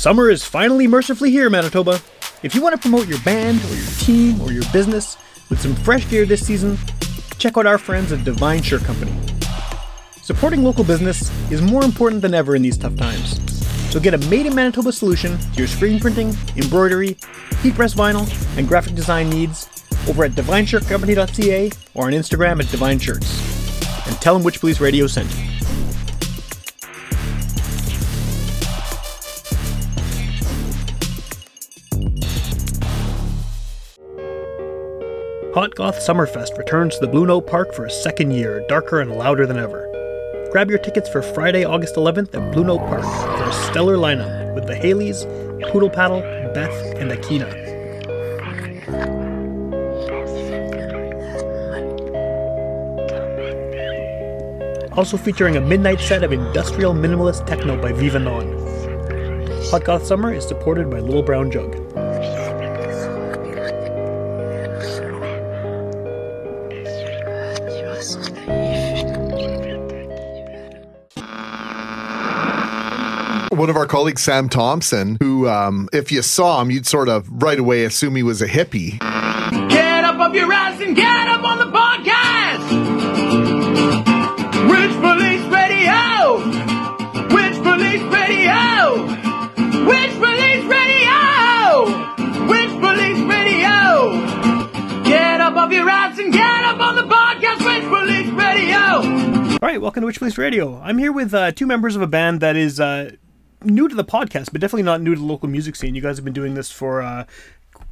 Summer is finally mercifully here, Manitoba. If you want to promote your band or your team or your business with some fresh gear this season, check out our friends at Devine Shirt Company. Supporting local business is more important than ever in these tough times. So get a made in Manitoba solution to your screen printing, embroidery, heat press vinyl, and graphic design needs over at devineshirtcompany.ca or on Instagram at Devine Shirts. And tell them Witchpolice Radio sent you. Hot Goth Summerfest returns to the Blue Note Park for a second year, darker and louder than ever. Grab your tickets for Friday, August 11th at Blue Note Park for a stellar lineup with the Haleys, Poodle Paddle, Beth, and Akina. Also featuring a midnight set of industrial minimalist techno by Viva Non. Hot Goth Summer is supported by Little Brown Jug. One of our colleagues, Sam Thompson, who, um, if you saw him, you'd sort of right away assume he was a hippie. Get up off your ass and get up on the podcast! Witchpolice Radio! Witchpolice Radio! Witchpolice Radio! Witchpolice Radio! Get up off your ass and get up on the podcast, Witchpolice Radio! All right, welcome to Witchpolice Radio. I'm here with uh, two members of a band that is uh, new to the podcast, but definitely not new to the local music scene. You guys have been doing this for uh,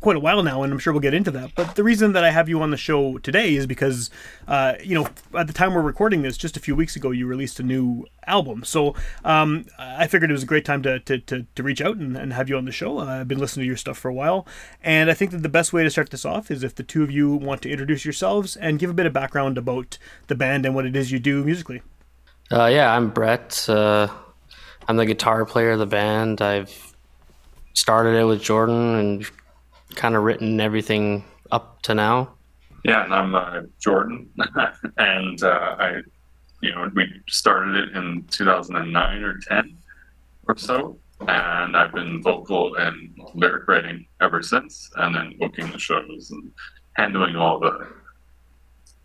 quite a while now, and I'm sure we'll get into that. But the reason that I have you on the show today is because, uh, you know, at the time we're recording this, just a few weeks ago, you released a new album. So um, I figured it was a great time to, to, to, to reach out and, and, have you on the show. Uh, I've been listening to your stuff for a while, and I think that the best way to start this off is if the two of you want to introduce yourselves and give a bit of background about the band and what it is you do musically. Uh, yeah, I'm Brett. I'm the guitar player of the band. I've started it with Jordan and kind of written everything up to now. Yeah, and I'm uh, Jordan, and uh, I, you know, we started it in 2009 or 10 or so, and I've been vocal and lyric writing ever since, and then booking the shows and handling all the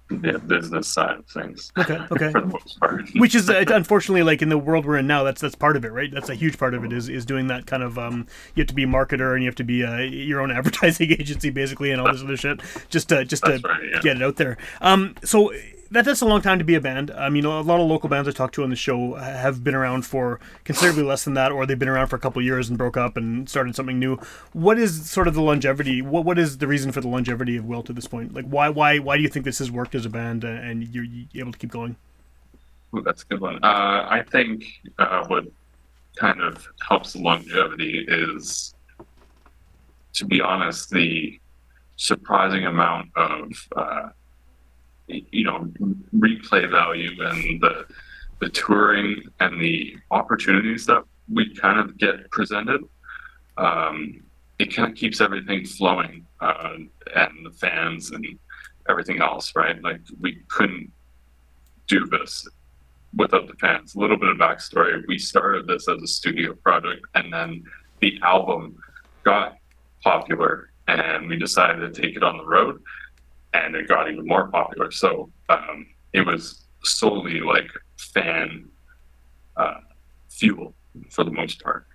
the business side of things. Okay, okay. for the most part. Which is uh, unfortunately like in the world we're in now. That's that's part of it, right? That's a huge part of it is is doing that kind of. Um, you have to be a marketer and you have to be uh, your own advertising agency basically and all this other shit just to just to right, yeah. get it out there. Um, so that takes a long time to be a band. I mean, a lot of local bands I talked to on the show have been around for considerably less than that, or they've been around for a couple years and broke up and started something new. What is sort of the longevity? What what is the reason for the longevity of Wilt to this point? Like, why why why do you think this has worked as a band and you're, able to keep going? Ooh, that's a good one. Uh, I think uh, what kind of helps longevity is, to be honest, the surprising amount of uh, you know replay value and the the touring and the opportunities that we kind of get presented um, it kind of keeps everything flowing uh, and the fans and everything else right? Like we couldn't do this without the fans. A little bit of backstory. We started this as a studio project and then the album got popular and we decided to take it on the road and it got even more popular. So um, it was solely like fan uh, fuel for the most part.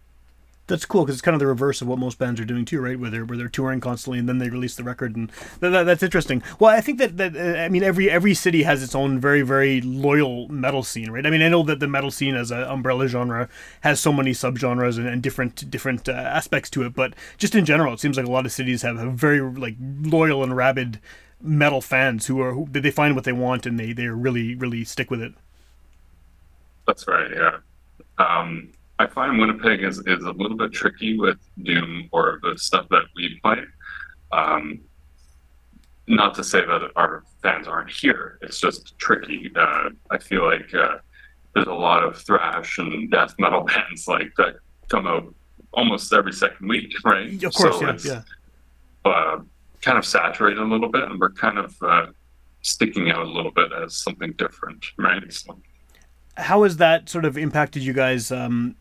That's cool because it's kind of the reverse of what most bands are doing too, right? Where they're where they're touring constantly and then they release the record, and that, that, that's interesting. Well, I think that that uh, I mean every every city has its own very very loyal metal scene, right? I mean I know that the metal scene as an umbrella genre has so many subgenres and, and different different uh, aspects to it, but just in general, it seems like a lot of cities have a very like loyal and rabid metal fans who are who, they find what they want and they they really really stick with it. That's right. Yeah. Um, I find Winnipeg is, is a little bit tricky with Doom or the stuff that we play. Um, not to say that our fans aren't here. It's just tricky. Uh, I feel like uh, there's a lot of thrash and death metal bands like that come out almost every second week, right? Of course, so yeah, yeah. Uh, kind of saturated a little bit, and we're kind of uh, sticking out a little bit as something different, right? So, How has that sort of impacted you guys um,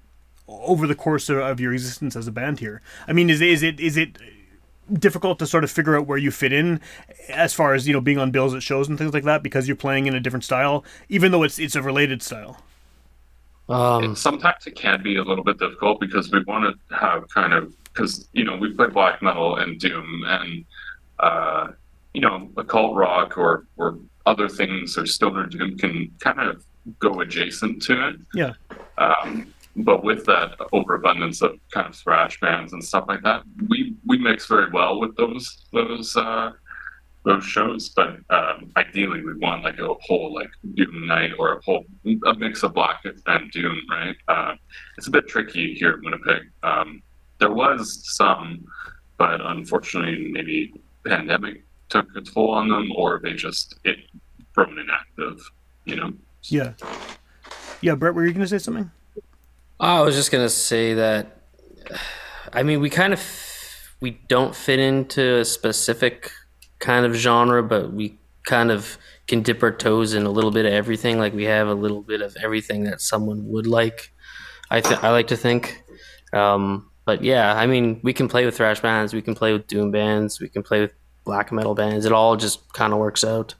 over the course of, of your existence as a band here. I mean, is is it is it difficult to sort of figure out where you fit in as far as you know being on bills at shows and things like that because you're playing in a different style, even though it's it's a related style. Um, sometimes it can be a little bit difficult because we want to have kind of because you know we play black metal and doom and uh, you know occult rock or or other things or stoner doom can kind of go adjacent to it. Yeah. Um, but with that overabundance of kind of thrash bands and stuff like that, we we mix very well with those those uh, those shows. But um, ideally, we want like a whole like doom night or a whole a mix of black and doom. Right? Uh, it's a bit tricky here in Winnipeg. Um, there was some, but unfortunately, maybe pandemic took a toll on them, or they just it grown inactive. You know. Yeah. Yeah, Brett, were you going to say something? I was just gonna say that. I mean, we kind of we don't fit into a specific kind of genre, but we kind of can dip our toes in a little bit of everything. Like we have a little bit of everything that someone would like. I th- I like to think. Um, but yeah, I mean, we can play with thrash bands, we can play with doom bands, we can play with black metal bands. It all just kind of works out.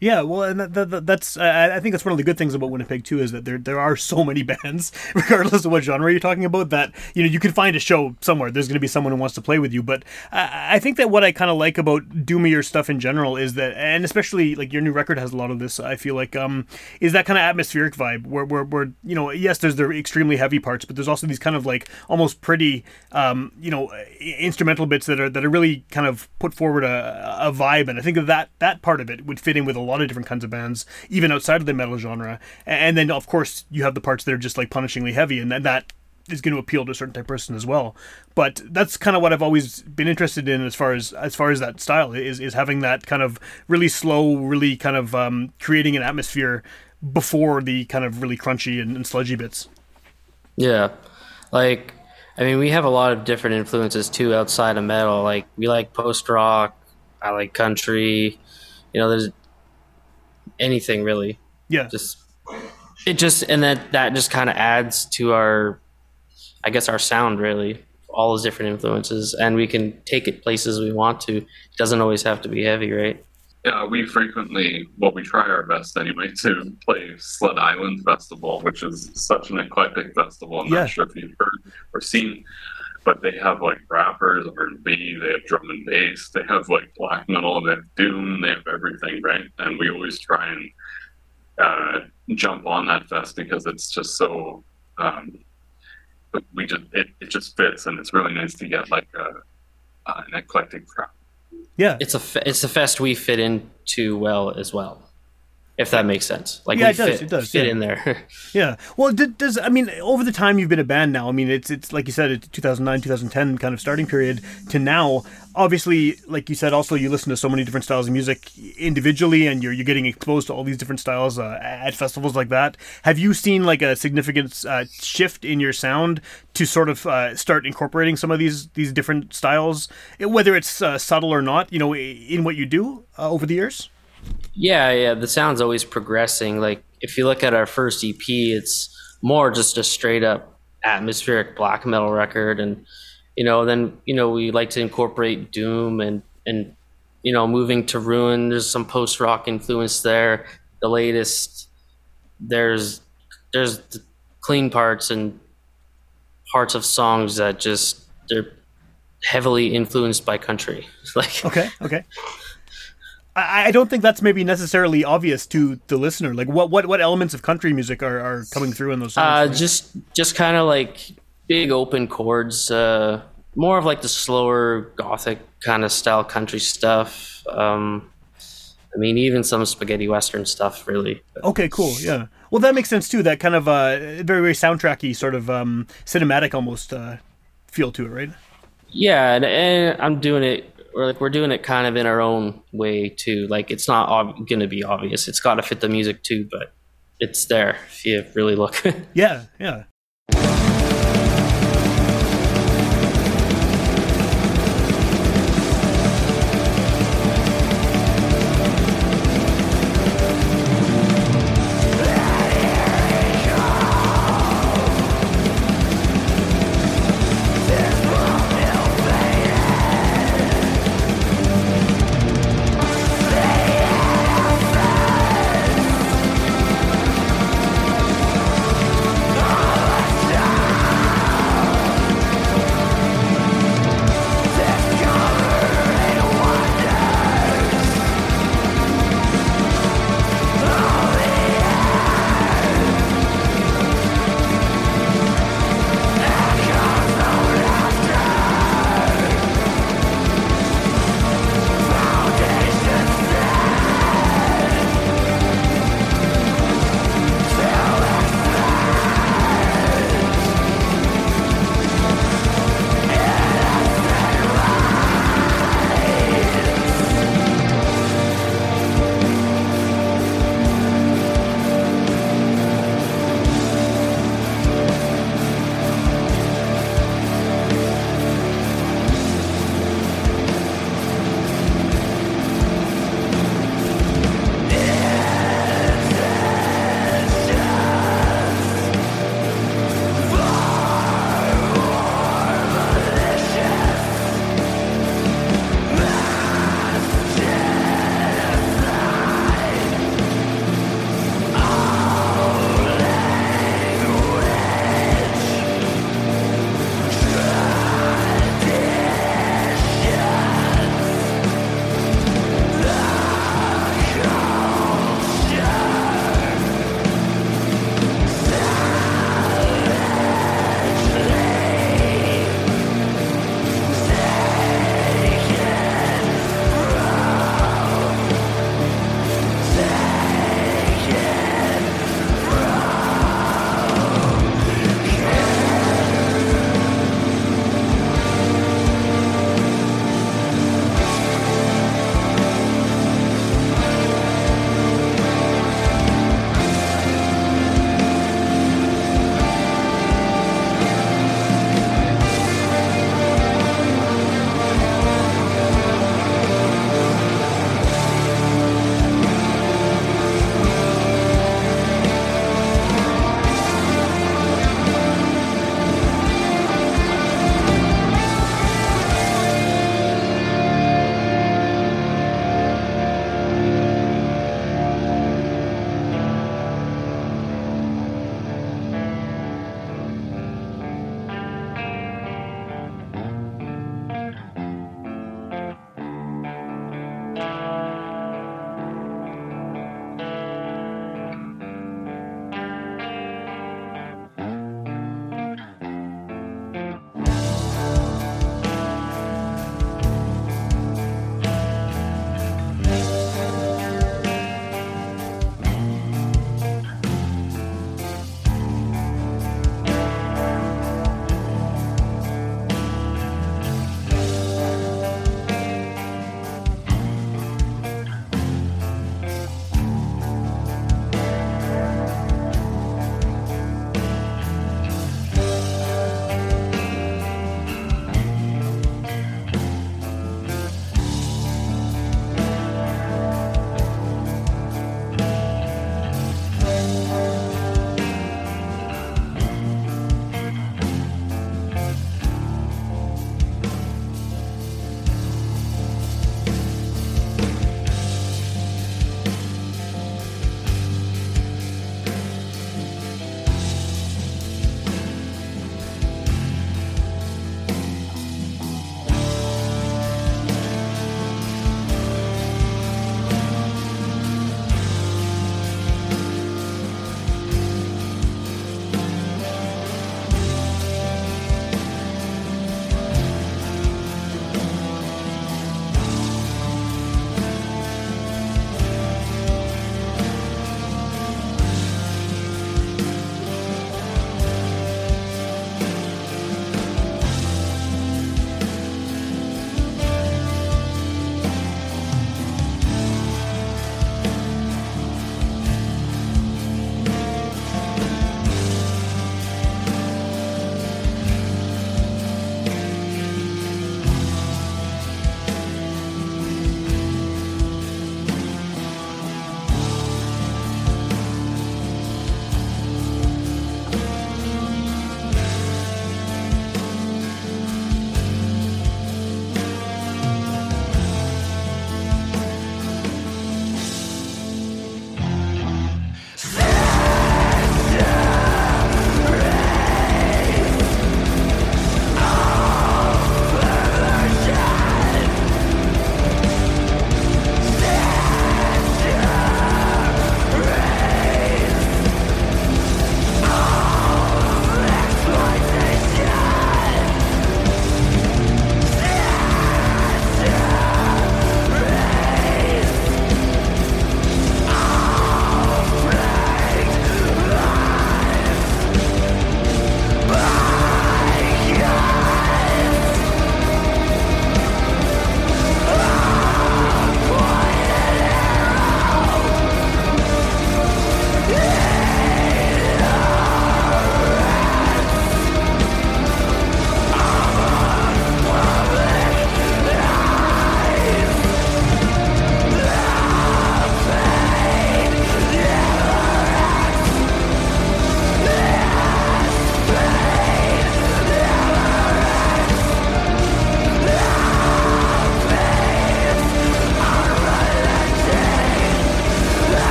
Yeah, well, and that, that, that's I, I think that's one of the good things about Winnipeg too is that there there are so many bands, regardless of what genre you're talking about. That you know you can find a show somewhere. There's going to be someone who wants to play with you. But I, I think that what I kind of like about doomier stuff in general is that, and especially like your new record has a lot of this. I feel like um is that kind of atmospheric vibe where where, where you know yes there's the extremely heavy parts, but there's also these kind of like almost pretty um you know instrumental bits that are that are really kind of put forward a, a vibe. And I think that that part of it would fit in with a lot of different kinds of bands, even outside of the metal genre. And then, of course, you have the parts that are just like punishingly heavy, and then that is going to appeal to a certain type of person as well. But that's kind of what I've always been interested in as far as as far as that style is is having that kind of really slow, really kind of um, creating an atmosphere before the kind of really crunchy and, and sludgy bits. Yeah, like I mean, we have a lot of different influences too outside of metal. Like we like post rock, I like country. You know, there's anything really. Yeah. Just it just and that that just kind of adds to our, I guess our sound really. All those different influences, and we can take it places we want to. It doesn't always have to be heavy, right? Yeah, we frequently, well, we try our best anyway to play Sled Island Festival, which is such an eclectic festival. I'm Yeah. not sure if you've heard or seen, but they have like rappers, R&B, they have drum and bass, they have like black metal, they have doom, they have everything, right? And we always try and uh, jump on that fest because it's just so, um, we just it, it just fits, and it's really nice to get like a, uh, an eclectic crowd. Yeah. It's a fe- it's a fest we fit into well as well, if that makes sense. Like Yeah, it does, fit, it does, fit yeah. in there. Yeah. Well, did, does I mean over the time you've been a band now? I mean, it's it's like you said, it's 2009, 2010 kind of starting period to now. Obviously, like you said, also you listen to so many different styles of music individually, and you're you're getting exposed to all these different styles uh, at festivals like that. Have you seen like a significant uh, shift in your sound to sort of uh, start incorporating some of these these different styles, whether it's uh, subtle or not? You know, in what you do uh, over the years. Yeah, yeah. The sound's always progressing. Like if you look at our first EP, it's more just a straight up atmospheric black metal record, and you know, then you know we like to incorporate doom and and you know, moving to ruin. There's some post rock influence there. The latest, there's there's the clean parts and parts of songs that just they're heavily influenced by country. Like Okay. Okay. I, I don't think that's maybe necessarily obvious to the listener. Like, what what, what elements of country music are, are coming through in those Uh, songs? just just kind of like big open chords. Uh, more of like the slower gothic kind of style country stuff. Um, I mean, even some spaghetti western stuff, really. okay, cool. Yeah. Well, that makes sense too. That kind of uh, very very soundtracky, sort of um, cinematic almost uh, feel to it, right? Yeah, and, and I'm doing it. Or like we're doing it kind of in our own way too. Like it's not ob- going to be obvious. It's got to fit the music too, but it's there if you really look. Yeah. Yeah.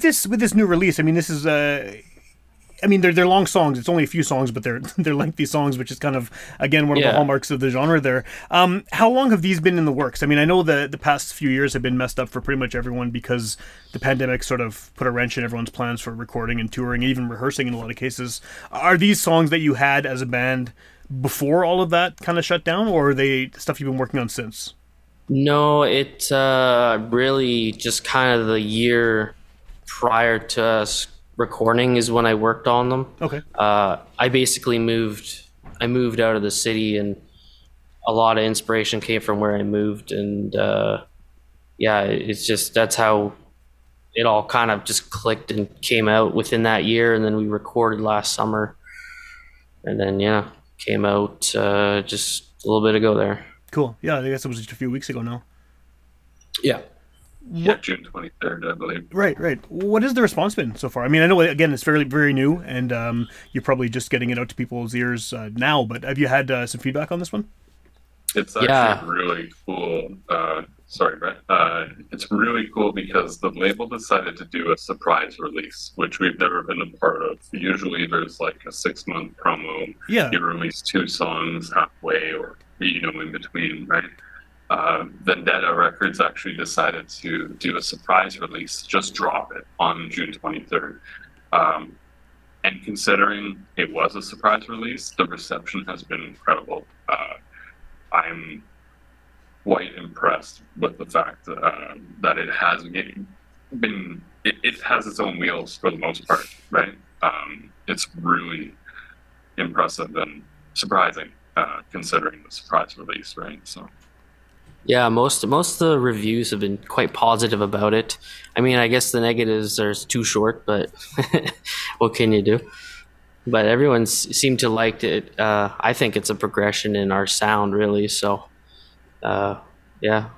With this with this new release, I mean, this is uh, I mean, they're they're long songs. It's only a few songs, but they're they're lengthy songs, which is kind of again one of the hallmarks of the genre. There. Um, how long have these been in the works? I mean, I know the the past few years have been messed up for pretty much everyone because the pandemic sort of put a wrench in everyone's plans for recording and touring, even rehearsing in a lot of cases. Are these songs that you had as a band before all of that kind of shut down, or are they stuff you've been working on since? No, it uh, really just kind of the year prior to us recording is when I worked on them. Okay. Uh, I basically moved. I moved out of the city, and a lot of inspiration came from where I moved. And uh, yeah, it's just that's how it all kind of just clicked and came out within that year. And then we recorded last summer, and then yeah, came out uh, just a little bit ago there. Cool. Yeah, I guess it was just a few weeks ago now. Yeah. Yeah, June 23rd, I believe. Right, right. What has the response been so far? I mean, I know again it's fairly very new, and um, you're probably just getting it out to people's ears uh, now. But have you had uh, some feedback on this one? It's actually Yeah. really cool. Uh, sorry, Brett. Uh, it's really cool because the label decided to do a surprise release, which we've never been a part of. Usually, there's like a six month promo. Yeah. You release two songs halfway or you know in between, right? Uh, Vendetta Records actually decided to do a surprise release, just drop it on June 23rd. Um, and considering it was a surprise release, the reception has been incredible. Uh, I'm quite impressed with the fact that, uh, that it has been, been it, it has its own wheels for the most part, right? Um, it's really impressive and surprising uh, considering the surprise release, right? So Yeah, most most of the reviews have been quite positive about it. I mean, I guess the negatives are too short, but what can you do? But everyone seemed to like it. Uh, I think it's a progression in our sound, really. So, uh, yeah,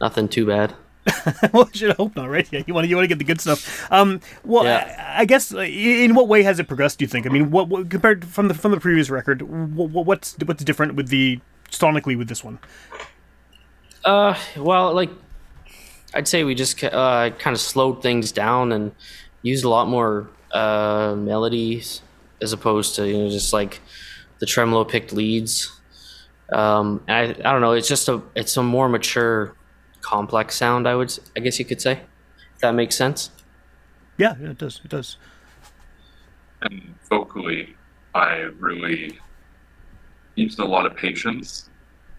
nothing too bad. well, I should hope not, right? Yeah, you want to you want to get the good stuff. Um, well, Yeah. I, I guess uh, in what way has it progressed? Do you think? I mean, what, what compared from the from the previous record, what, what's what's different with the sonically with this one? Uh, well, like I'd say we just uh, kind of slowed things down and used a lot more uh, melodies as opposed to you know just like the tremolo picked leads. Um, I I don't know. It's just a it's a more mature, complex sound. I would I guess you could say. If that makes sense. Yeah, yeah, it does. It does. and vocally, I really used a lot of patience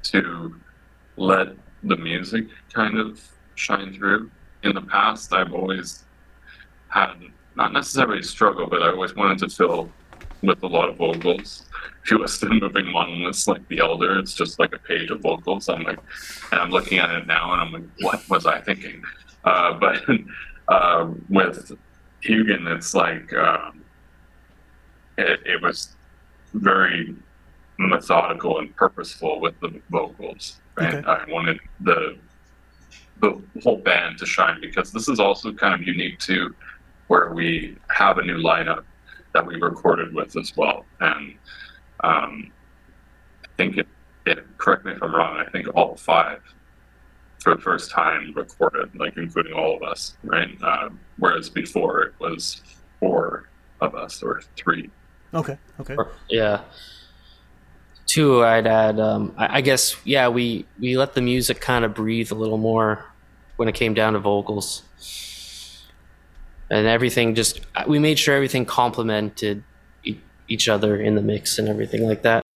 to let the music kind of shine through. In the past, I've always had not necessarily struggle, but I always wanted to fill with a lot of vocals. If you listen to Moving Monoliths like The Elder, it's just like a page of vocals. I'm like, and I'm looking at it now and I'm like, what was I thinking? Uh, but uh, with Huginn, it's like, um, it, it was very methodical and purposeful with the vocals. And Okay. I wanted the the whole band to shine because this is also kind of unique to where we have a new lineup that we recorded with as well. And um, I think it, it, correct me if I'm wrong, I think all five for the first time recorded, like including all of us, right? Uh, whereas before it was four of us or three. Okay. Okay. Or- yeah. Two, I'd add. Um, I, I guess yeah, we we let the music kind of breathe a little more when it came down to vocals, and everything. Just we made sure everything complemented e- each other in the mix and everything like that.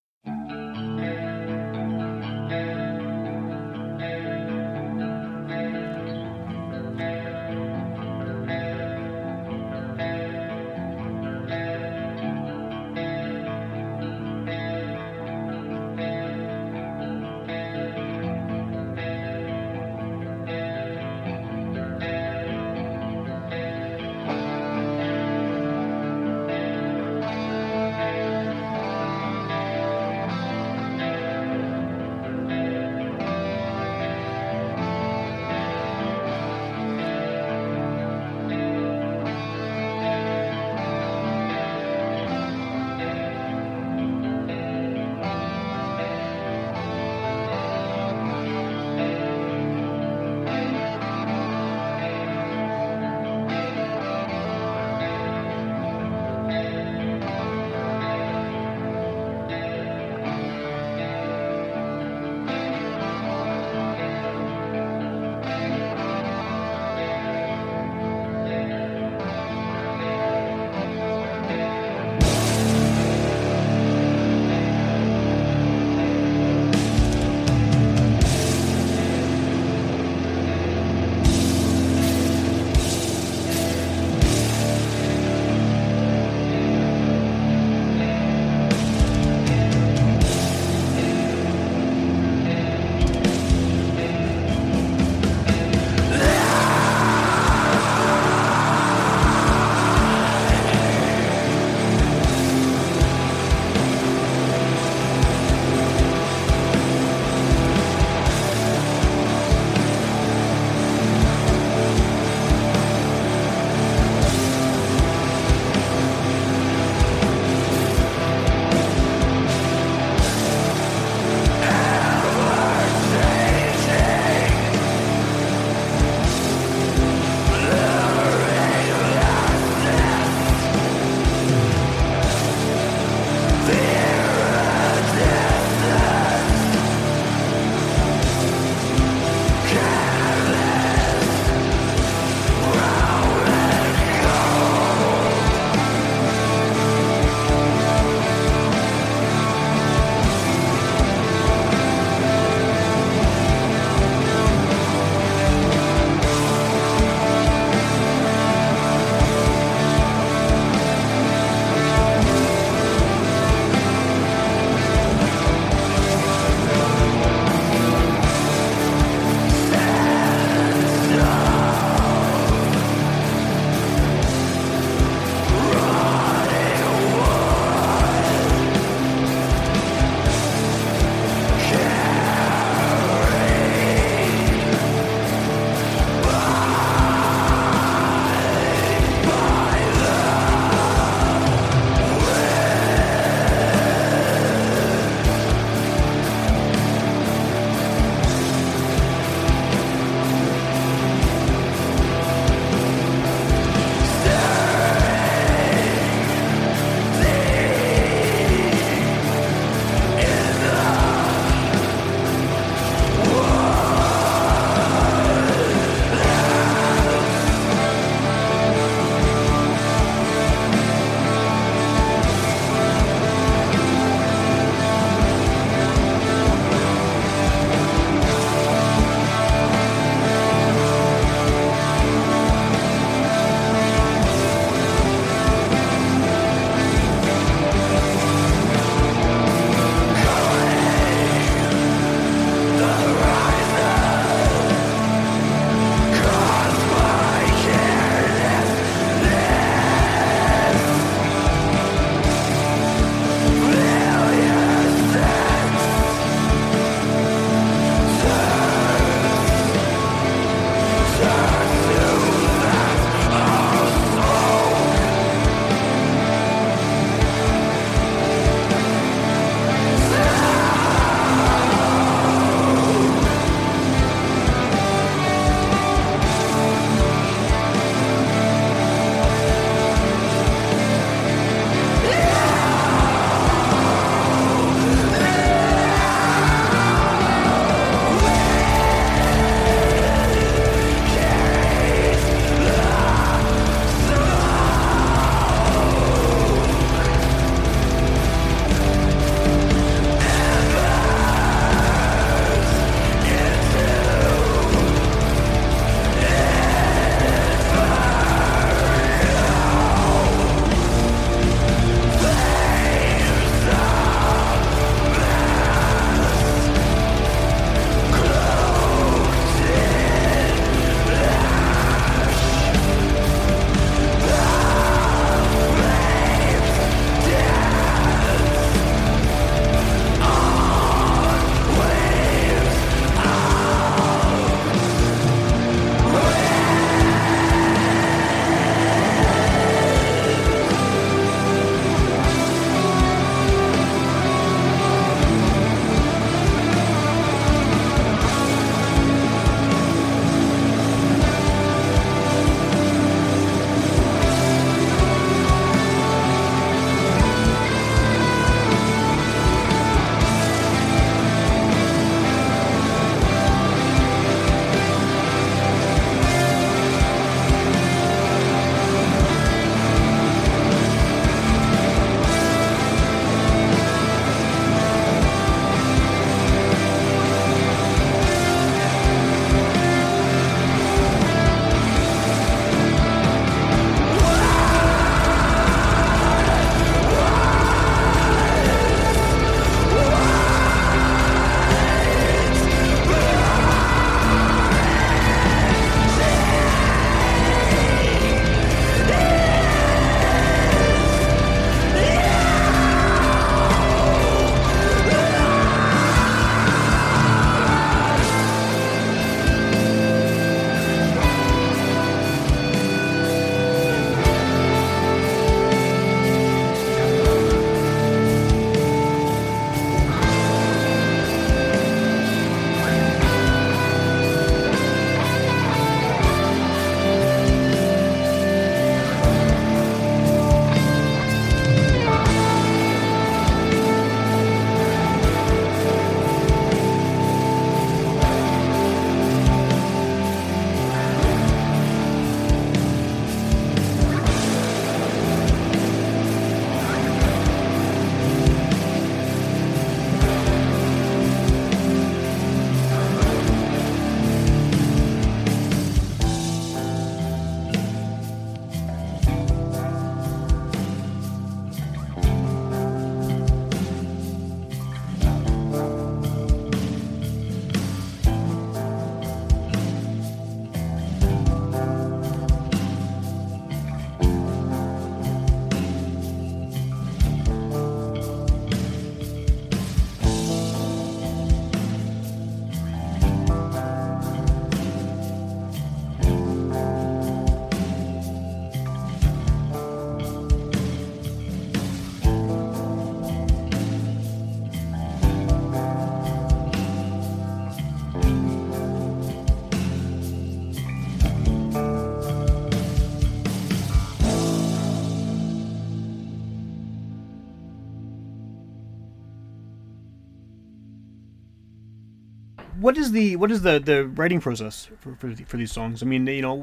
What is the what is the the writing process for for, for these songs? I mean, you know,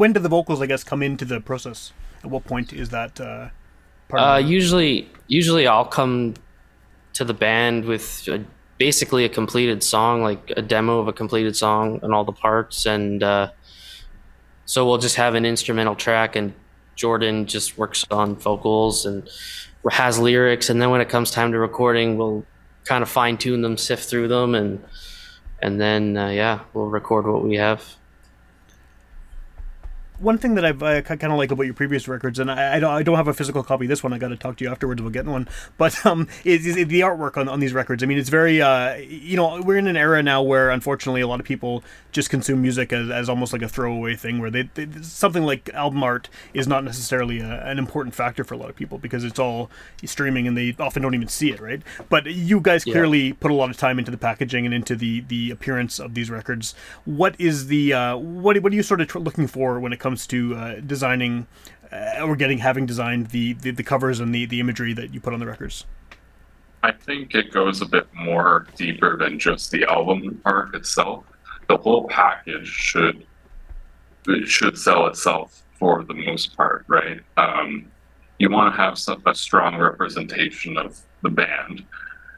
when do the vocals, I guess, come into the process? At what point is that uh, part? Uh, usually, usually I'll come to the band with a, basically a completed song, like a demo of a completed song and all the parts, and uh, so we'll just have an instrumental track, and Jordan just works on vocals and has lyrics, and then when it comes time to recording, we'll kind of fine tune them, sift through them, and and then uh, yeah, we'll record what we have. One thing that I've I kind of like about your previous records, and I, I don't I don't have a physical copy of this one. I got to talk to you afterwards about getting one. But um, is, is the artwork on, on these records? I mean, it's very uh, you know, we're in an era now where unfortunately a lot of people just consume music as, as almost like a throwaway thing, where they, they something like album art is not necessarily a, an important factor for a lot of people because it's all streaming and they often don't even see it, right? But you guys Yeah. clearly put a lot of time into the packaging and into the the appearance of these records. What is the uh, what what are you sort of tr- looking for when it comes to uh, designing uh, or getting having designed the, the the covers and the the imagery that you put on the records? I think it goes a bit more deeper than just the album art itself. The whole package should should sell itself for the most part, right? Um, you want to have some, a strong representation of the band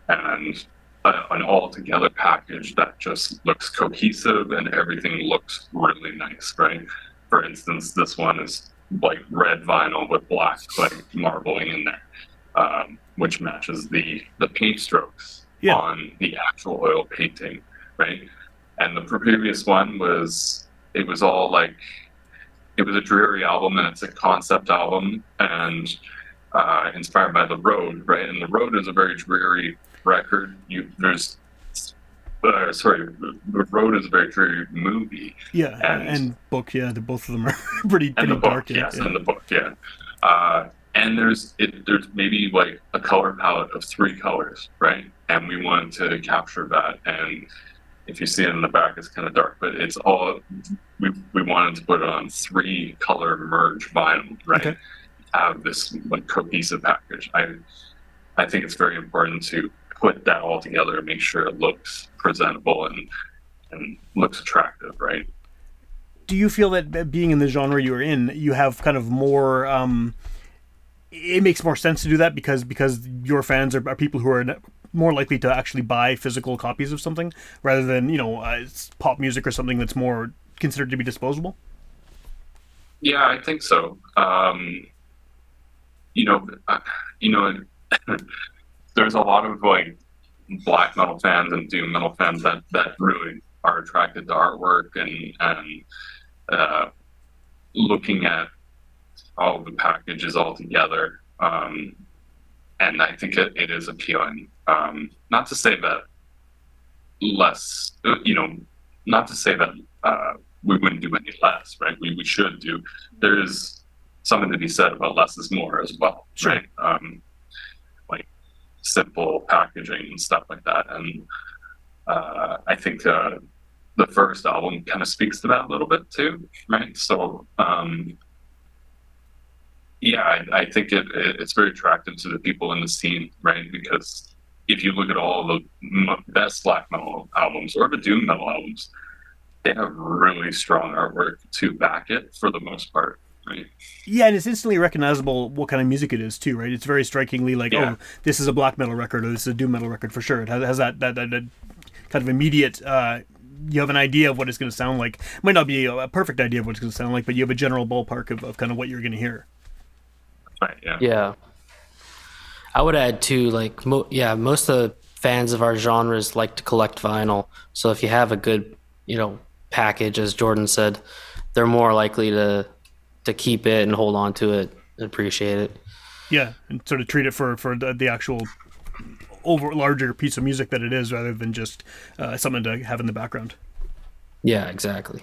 and an all-together package that just looks cohesive and everything looks really nice, right? For instance, this one is like red vinyl with black like marbling in there um, which matches the the paint strokes Yeah. on the actual oil painting, right? And the previous one was it was all like it was a dreary album and it's a concept album and uh, inspired by the road, right? And the road is a very dreary record. You there's uh, sorry, the road is a very dreary movie, Yeah, And- and, book. Yeah, the both of them are pretty and pretty the book, dark. yeah, yes, yeah. and the book, yeah. Uh, and there's it, there's maybe like a color palette of three colors, right? And we wanted to capture that. And if you see it in the back, it's kind of dark, but it's all we we wanted to put it on three color merge vinyl, right? Okay. Have this like cohesive package. I I think it's very important to put that all together and make sure it looks presentable and and looks attractive, right? do you feel that being in the genre you're in, you have kind of more? Um, it makes more sense to do that because because your fans are, are people who are more likely to actually buy physical copies of something rather than you know uh, pop music or something that's more considered to be disposable. Yeah, I think so. Um, you know, uh, you know, there's a lot of like black metal fans and doom metal fans that that really are attracted to artwork and and uh, looking at all the packages all together. Um, and I think it, it is appealing. Um, not to say that less, you know, not to say that uh, we wouldn't do any less, right? We, we should do. There is something to be said about less is more as well, Sure. right? Um, simple packaging and stuff like that. And uh, I think uh, the first album kind of speaks to that a little bit too, right? So, um, yeah, I, I think it, it, it's very attractive to the people in the scene, right? Because if you look at all the m- best black metal albums or the doom metal albums, they have really strong artwork to back it for the most part, right? Yeah, and it's instantly recognizable what kind of music it is too, right? It's very strikingly like, Yeah. oh, this is a black metal record or this is a doom metal record for sure. It has, has that, that, that, that kind of immediate. Uh, you have an idea of what it's going to sound like. Might not be a, a perfect idea of what it's going to sound like, but you have a general ballpark of, of kind of what you're going to hear. Right, yeah. Yeah. I would add too, like, mo- yeah, most of the fans of our genres like to collect vinyl. So if you have a good, you know, package, as Jordan said, they're more likely to to keep it and hold on to it and appreciate it. Yeah, and sort of treat it for for the, the actual over larger piece of music that it is, rather than just uh, something to have in the background. Yeah, exactly.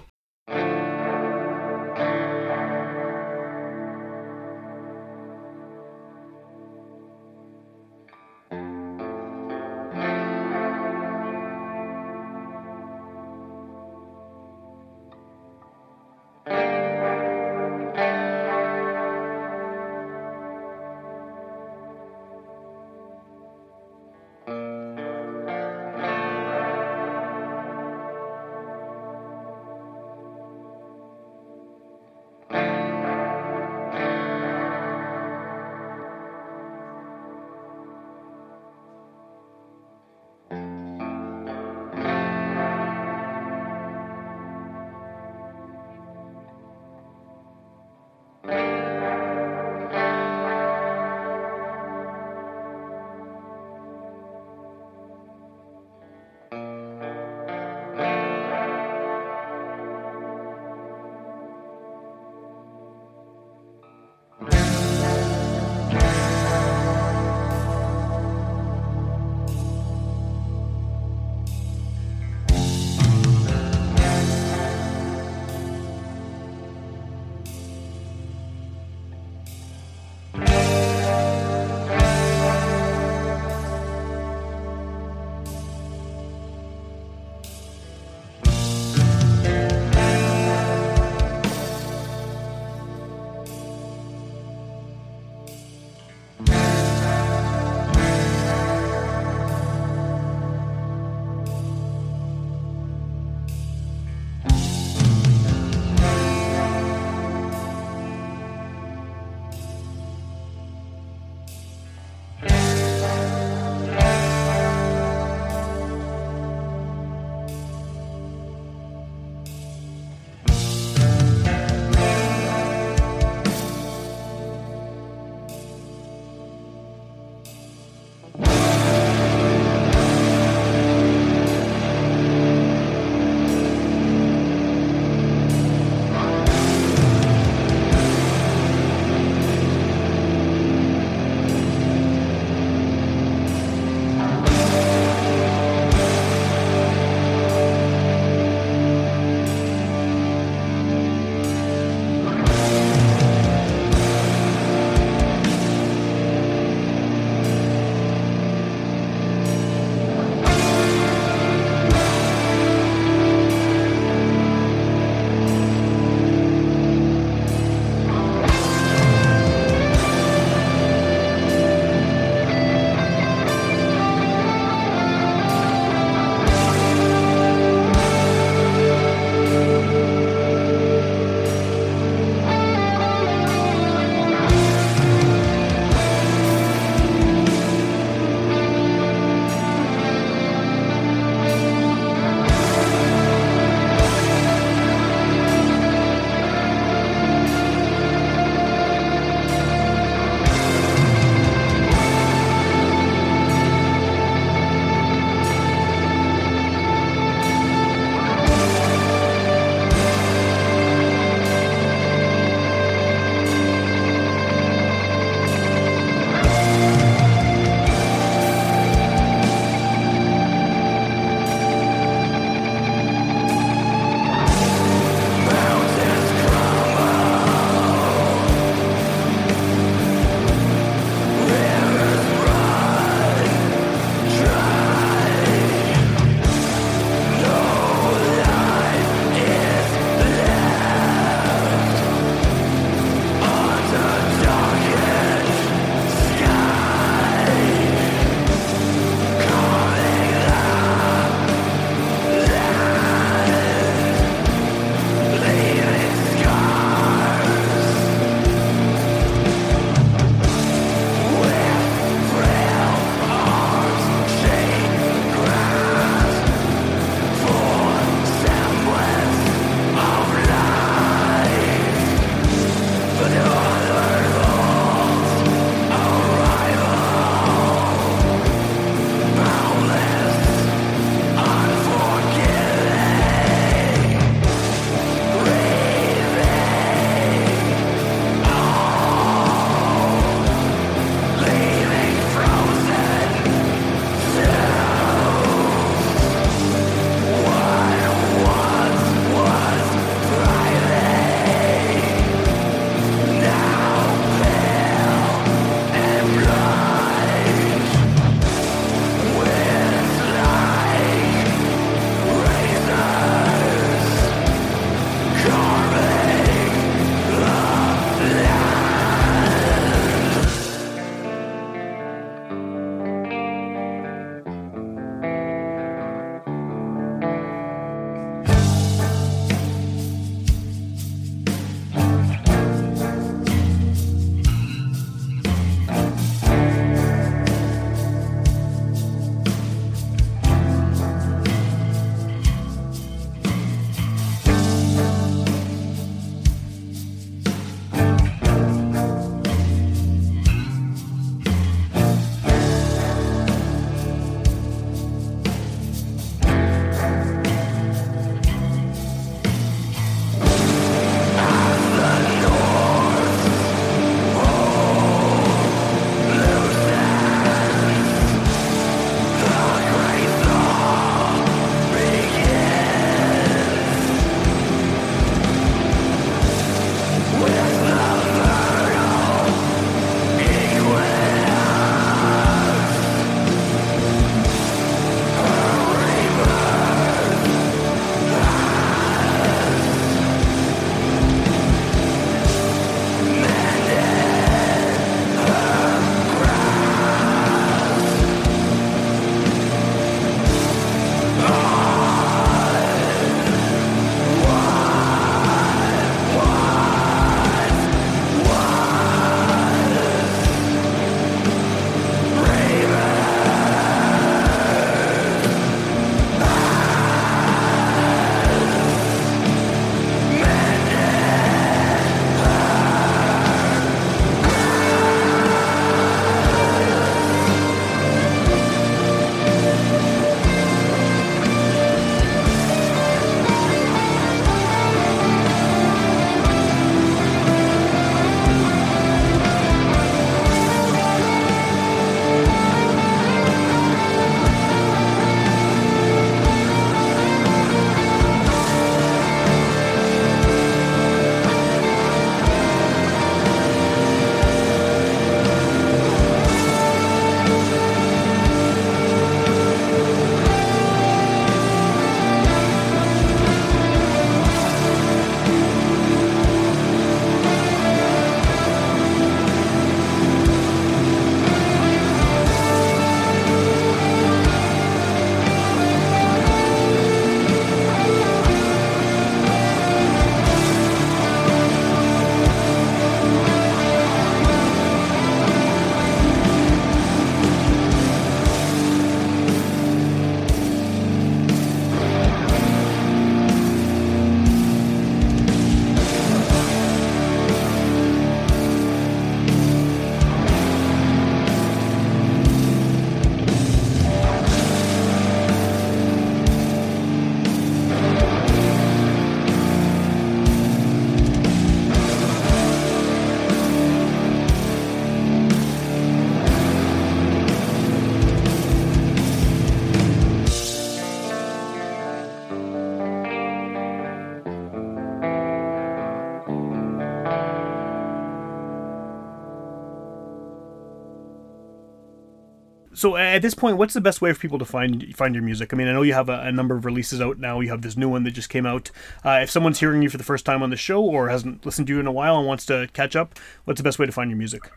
So at this point, what's the best way for people to find find your music? I mean, I know you have a, a number of releases out now. You have this new one that just came out. Uh, if someone's hearing you for the first time on the show or hasn't listened to you in a while and wants to catch up, what's the best way to find your music?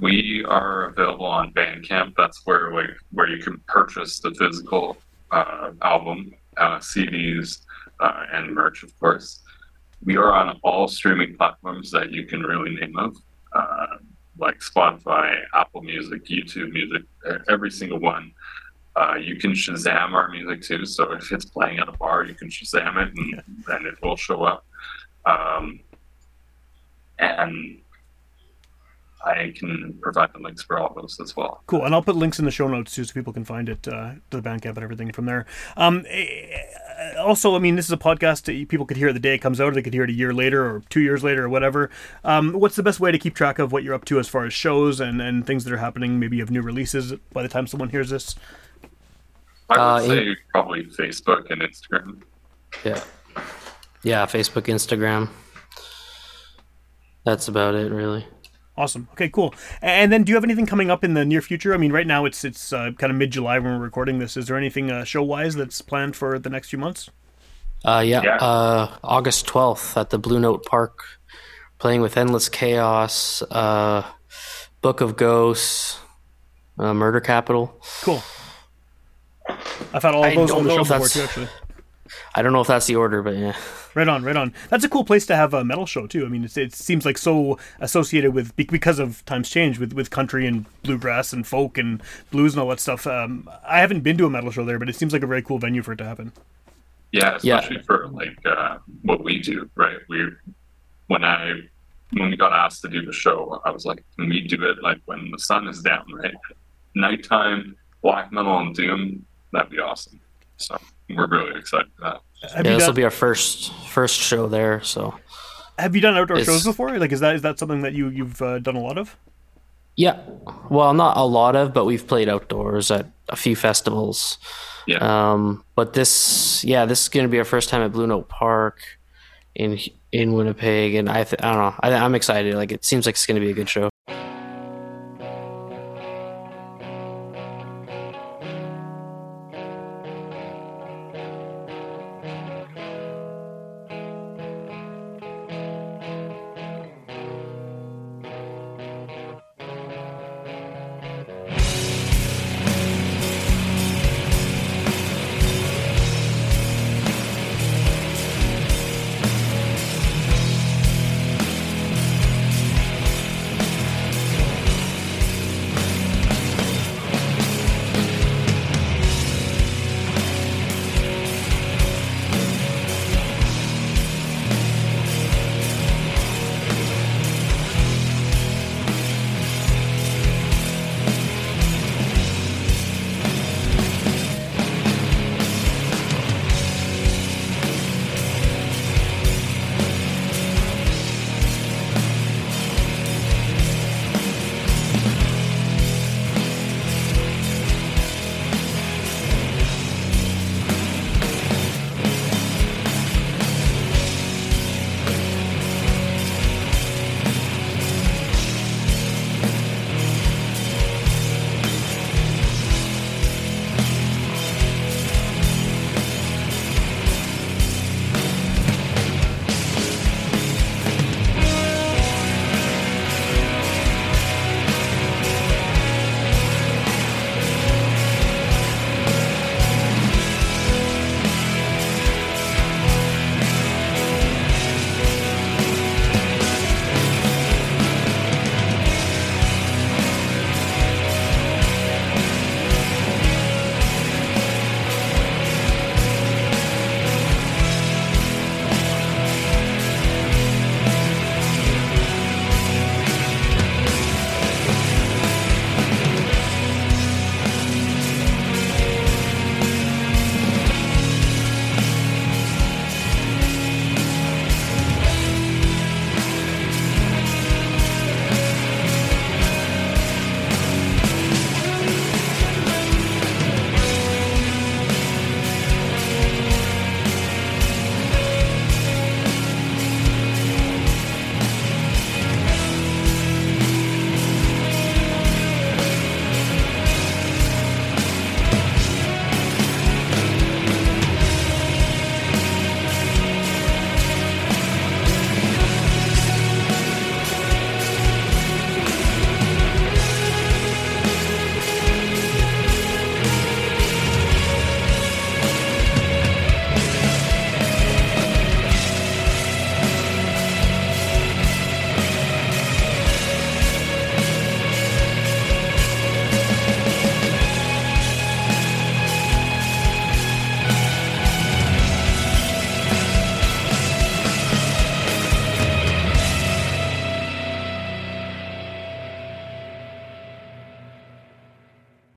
We are available on Bandcamp. That's where like where you can purchase the physical uh, album, uh, CDs, uh, and merch, of course. We are on all streaming platforms that you can really name of, uh, like Spotify, Apple Music, YouTube Music, every single one. Uh, you can Shazam our music too. So if it's playing at a bar, you can Shazam it, and then it will show up. Um, and I can provide the links for all those as well. Cool, and I'll put links in the show notes too, so people can find it uh, to the Bandcamp and everything from there. Um, eh, also, I mean, this is a podcast that people could hear the day it comes out, or they could hear it a year later, or two years later, or whatever. Um, what's the best way to keep track of what you're up to as far as shows and, and things that are happening? Maybe you have new releases by the time someone hears this. I Uh, would say probably Facebook and Instagram. Yeah. Yeah, Facebook, Instagram. That's about it, really. Awesome. Okay, cool. And then, do you have anything coming up in the near future? I mean, right now it's it's uh, kind of mid July when we're recording this. Is there anything uh, show wise that's planned for the next few months? Uh, yeah, Yeah. Uh, August 12th at the Blue Note Park, playing with Endless Chaos, uh, Book of Ghosts, uh, Murder Capital. Cool. I've had all of those don't on the know show before too, actually. I don't know if that's the order, but yeah. Right on, right on. That's a cool place to have a metal show too. I mean, it's, it seems like so associated with because of times change with with country and bluegrass and folk and blues and all that stuff. Um, I haven't been to a metal show there, but it seems like a very cool venue for it to happen. Yeah, Yeah. especially for like uh, what we do, right? We when I when we got asked to do the show, I was like, can we do it like when the sun is down, right? Nighttime, black metal and doom, that'd be awesome. So we're really excited for that. Have yeah, you this will be our first first show there. So Have you done outdoor It's- shows before? Like, is that is that something that you you've uh, done a lot of? yeah, well, not a lot of, but we've played outdoors at a few festivals. Yeah. Um, but this, yeah, this is going to be our first time at Blue Note Park in in Winnipeg, and I, th- I don't know, I, I'm excited. Like it seems like it's going to be a good show.